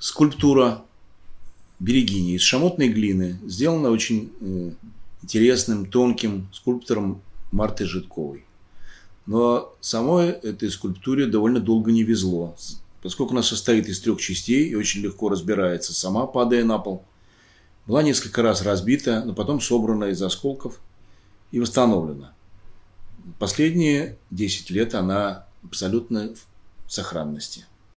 скульптура Берегини из шамотной глины, сделана очень э, интересным, тонким скульптором Марты Житковой. Но самой этой скульптуре довольно долго не везло, поскольку она состоит из трех частей и очень легко разбирается сама, падая на пол. Была несколько раз разбита, но потом собрана из осколков и восстановлена. Последние 10 лет она абсолютно в сохранности.